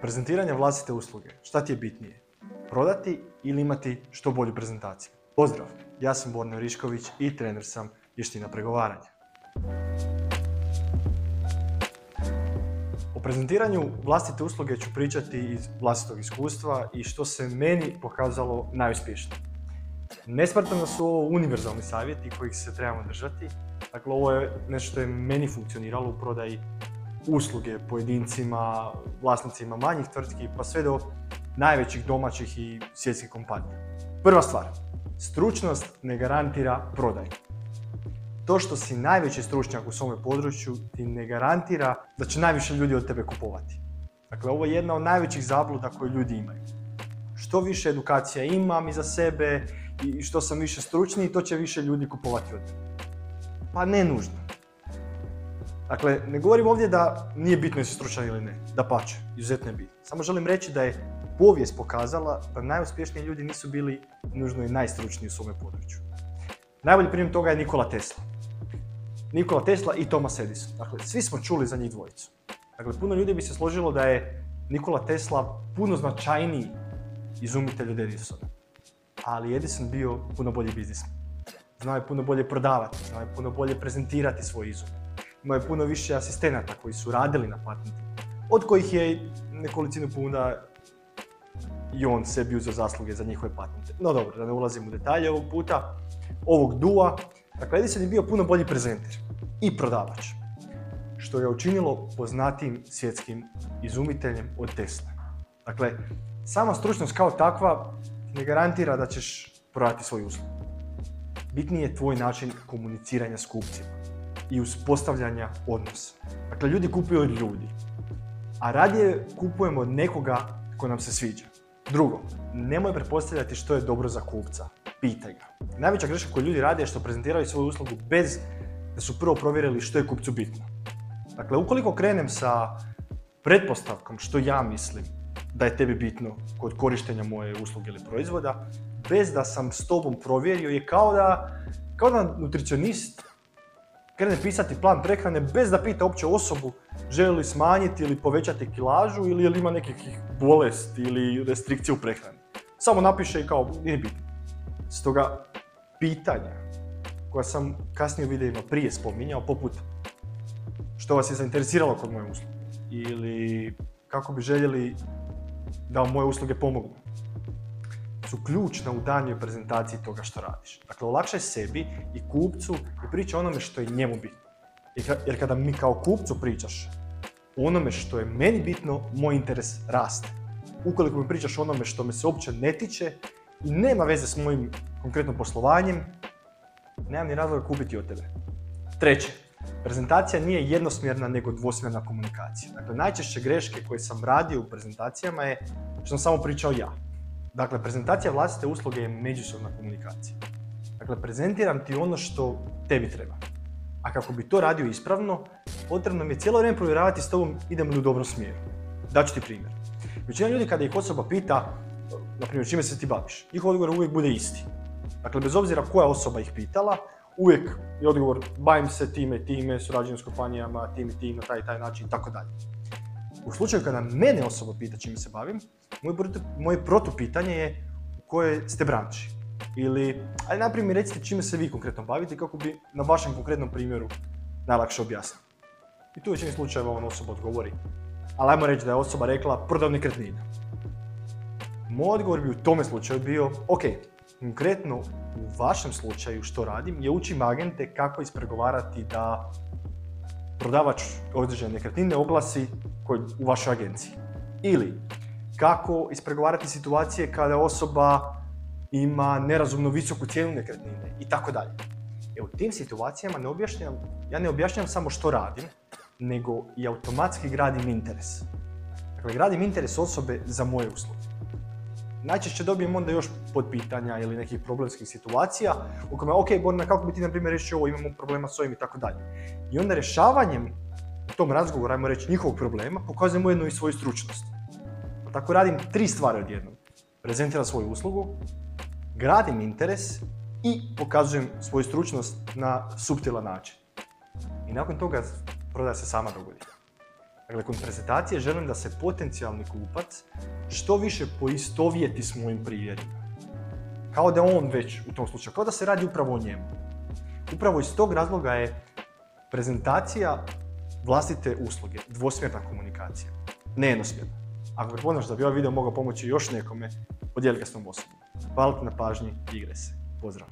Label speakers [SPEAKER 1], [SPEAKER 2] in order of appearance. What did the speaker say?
[SPEAKER 1] Prezentiranja vlastite usluge, šta ti je bitnije? Prodati ili imati što bolju prezentaciju? Pozdrav, ja sam Borne Rišković i trener sam vještina pregovaranja. O prezentiranju vlastite usluge ću pričati iz vlastitog iskustva i što se meni pokazalo najuspješnije. Ne da su ovo univerzalni savjeti kojih se trebamo držati. Dakle, ovo je nešto što je meni funkcioniralo u prodaji usluge pojedincima, vlasnicima manjih tvrtki, pa sve do najvećih domaćih i svjetskih kompanija. Prva stvar, stručnost ne garantira prodaju. To što si najveći stručnjak u svome području ti ne garantira da će najviše ljudi od tebe kupovati. Dakle, ovo je jedna od najvećih zabluda koje ljudi imaju. Što više edukacija imam iza sebe i što sam više stručniji, to će više ljudi kupovati od tebe. Pa ne nužno. Dakle, ne govorim ovdje da nije bitno jesi stručan ili ne, da pače, izuzetno je bitno. Samo želim reći da je povijest pokazala da najuspješniji ljudi nisu bili nužno i najstručniji u svome području. Najbolji primjer toga je Nikola Tesla. Nikola Tesla i Thomas Edison. Dakle, svi smo čuli za njih dvojicu. Dakle, puno ljudi bi se složilo da je Nikola Tesla puno značajniji izumitelj od Edisona. Ali Edison bio puno bolji biznisman. Znao je puno bolje prodavati, znao je puno bolje prezentirati svoj izum. Imao je puno više asistenata koji su radili na patentu, od kojih je nekolicinu puta i on sebi uzeo zasluge za njihove patente. No dobro, da ne ulazim u detalje ovog puta, ovog dua. Dakle, Edison je bio puno bolji prezenter i prodavač, što je učinilo poznatijim svjetskim izumiteljem od Tesla. Dakle, sama stručnost kao takva ne garantira da ćeš prodati svoju uslugu. Bitniji je tvoj način komuniciranja s kupcima i uspostavljanja odnosa. Dakle, ljudi kupuju od ljudi, a radije kupujemo od nekoga ko nam se sviđa. Drugo, nemoj pretpostavljati što je dobro za kupca. Pitaj ga. Najveća greška koju ljudi rade je što prezentiraju svoju uslugu bez da su prvo provjerili što je kupcu bitno. Dakle, ukoliko krenem sa pretpostavkom što ja mislim da je tebi bitno kod korištenja moje usluge ili proizvoda, bez da sam s tobom provjerio, je kao da, kao da nutricionist krene pisati plan prehrane bez da pita uopće osobu želi li smanjiti ili povećati kilažu ili li ima nekih bolesti ili restrikcije u prehrani. Samo napiše i kao, nije bitno. Stoga, pitanja koja sam kasnije u videima prije spominjao, poput što vas je zainteresiralo kod moje usluge ili kako bi željeli da vam moje usluge pomognu su ključna u danjoj prezentaciji toga što radiš. Dakle, olakšaj sebi i kupcu i priča onome što je njemu bitno. Jer kada mi kao kupcu pričaš onome što je meni bitno, moj interes raste. Ukoliko mi pričaš onome što me se uopće ne tiče i nema veze s mojim konkretnim poslovanjem, nemam ni razloga kupiti od tebe. Treće, prezentacija nije jednosmjerna nego dvosmjerna komunikacija. Dakle, najčešće greške koje sam radio u prezentacijama je što sam samo pričao ja. Dakle, prezentacija vlastite usluge je međusobna komunikacija. Dakle, prezentiram ti ono što tebi treba. A kako bi to radio ispravno, potrebno mi je cijelo vrijeme provjeravati s tobom idemo li u dobrom smjeru. Daću ti primjer. Većina ljudi kada ih osoba pita, na primjer, čime se ti baviš, njihov odgovor uvijek bude isti. Dakle, bez obzira koja osoba ih pitala, uvijek je odgovor bavim se time time, surađujem s kompanijama, tim i tim, na taj taj način i tako dalje. U slučaju kada mene osoba pita čime se bavim, moje protupitanje je u kojoj ste branči. Ili, ali najprije mi recite čime se vi konkretno bavite kako bi na vašem konkretnom primjeru najlakše objasnio. I tu u većini slučajeva on osoba odgovori. Ali ajmo reći da je osoba rekla prodao nekretnina. Moj odgovor bi u tome slučaju bio, ok, konkretno u vašem slučaju što radim je učim agente kako ispregovarati da prodavač određene nekretnine oglasi u vašoj agenciji. Ili kako ispregovarati situacije kada osoba ima nerazumno visoku cijenu nekretnine i tako dalje. E u tim situacijama ne objašnjam, ja ne objašnjam samo što radim, nego i automatski gradim interes. Dakle, gradim interes osobe za moje usluge. Najčešće dobijem onda još podpitanja ili nekih problemskih situacija u kojima, ok, Borna, kako bi ti, na primjer, riješio ovo, imamo problema s ovim i tako dalje. I onda rješavanjem tom razgovoru, ajmo reći, njihovog problema, pokazujem ujedno i svoju stručnost. Tako radim tri stvari odjednom. Prezentiram svoju uslugu, gradim interes i pokazujem svoju stručnost na subtilan način. I nakon toga prodaja se sama dogodi. Dakle, kod prezentacije želim da se potencijalni kupac što više poistovjeti s mojim primjerima. Kao da on već u tom slučaju, kao da se radi upravo o njemu. Upravo iz tog razloga je prezentacija vlastite usluge, dvosmjerna komunikacija, ne jednosmjerna. Ako prepoznaš da bi ovaj video mogao pomoći još nekome, podijeli ga s tom osobom. Hvala ti na pažnji i igre se. Pozdrav!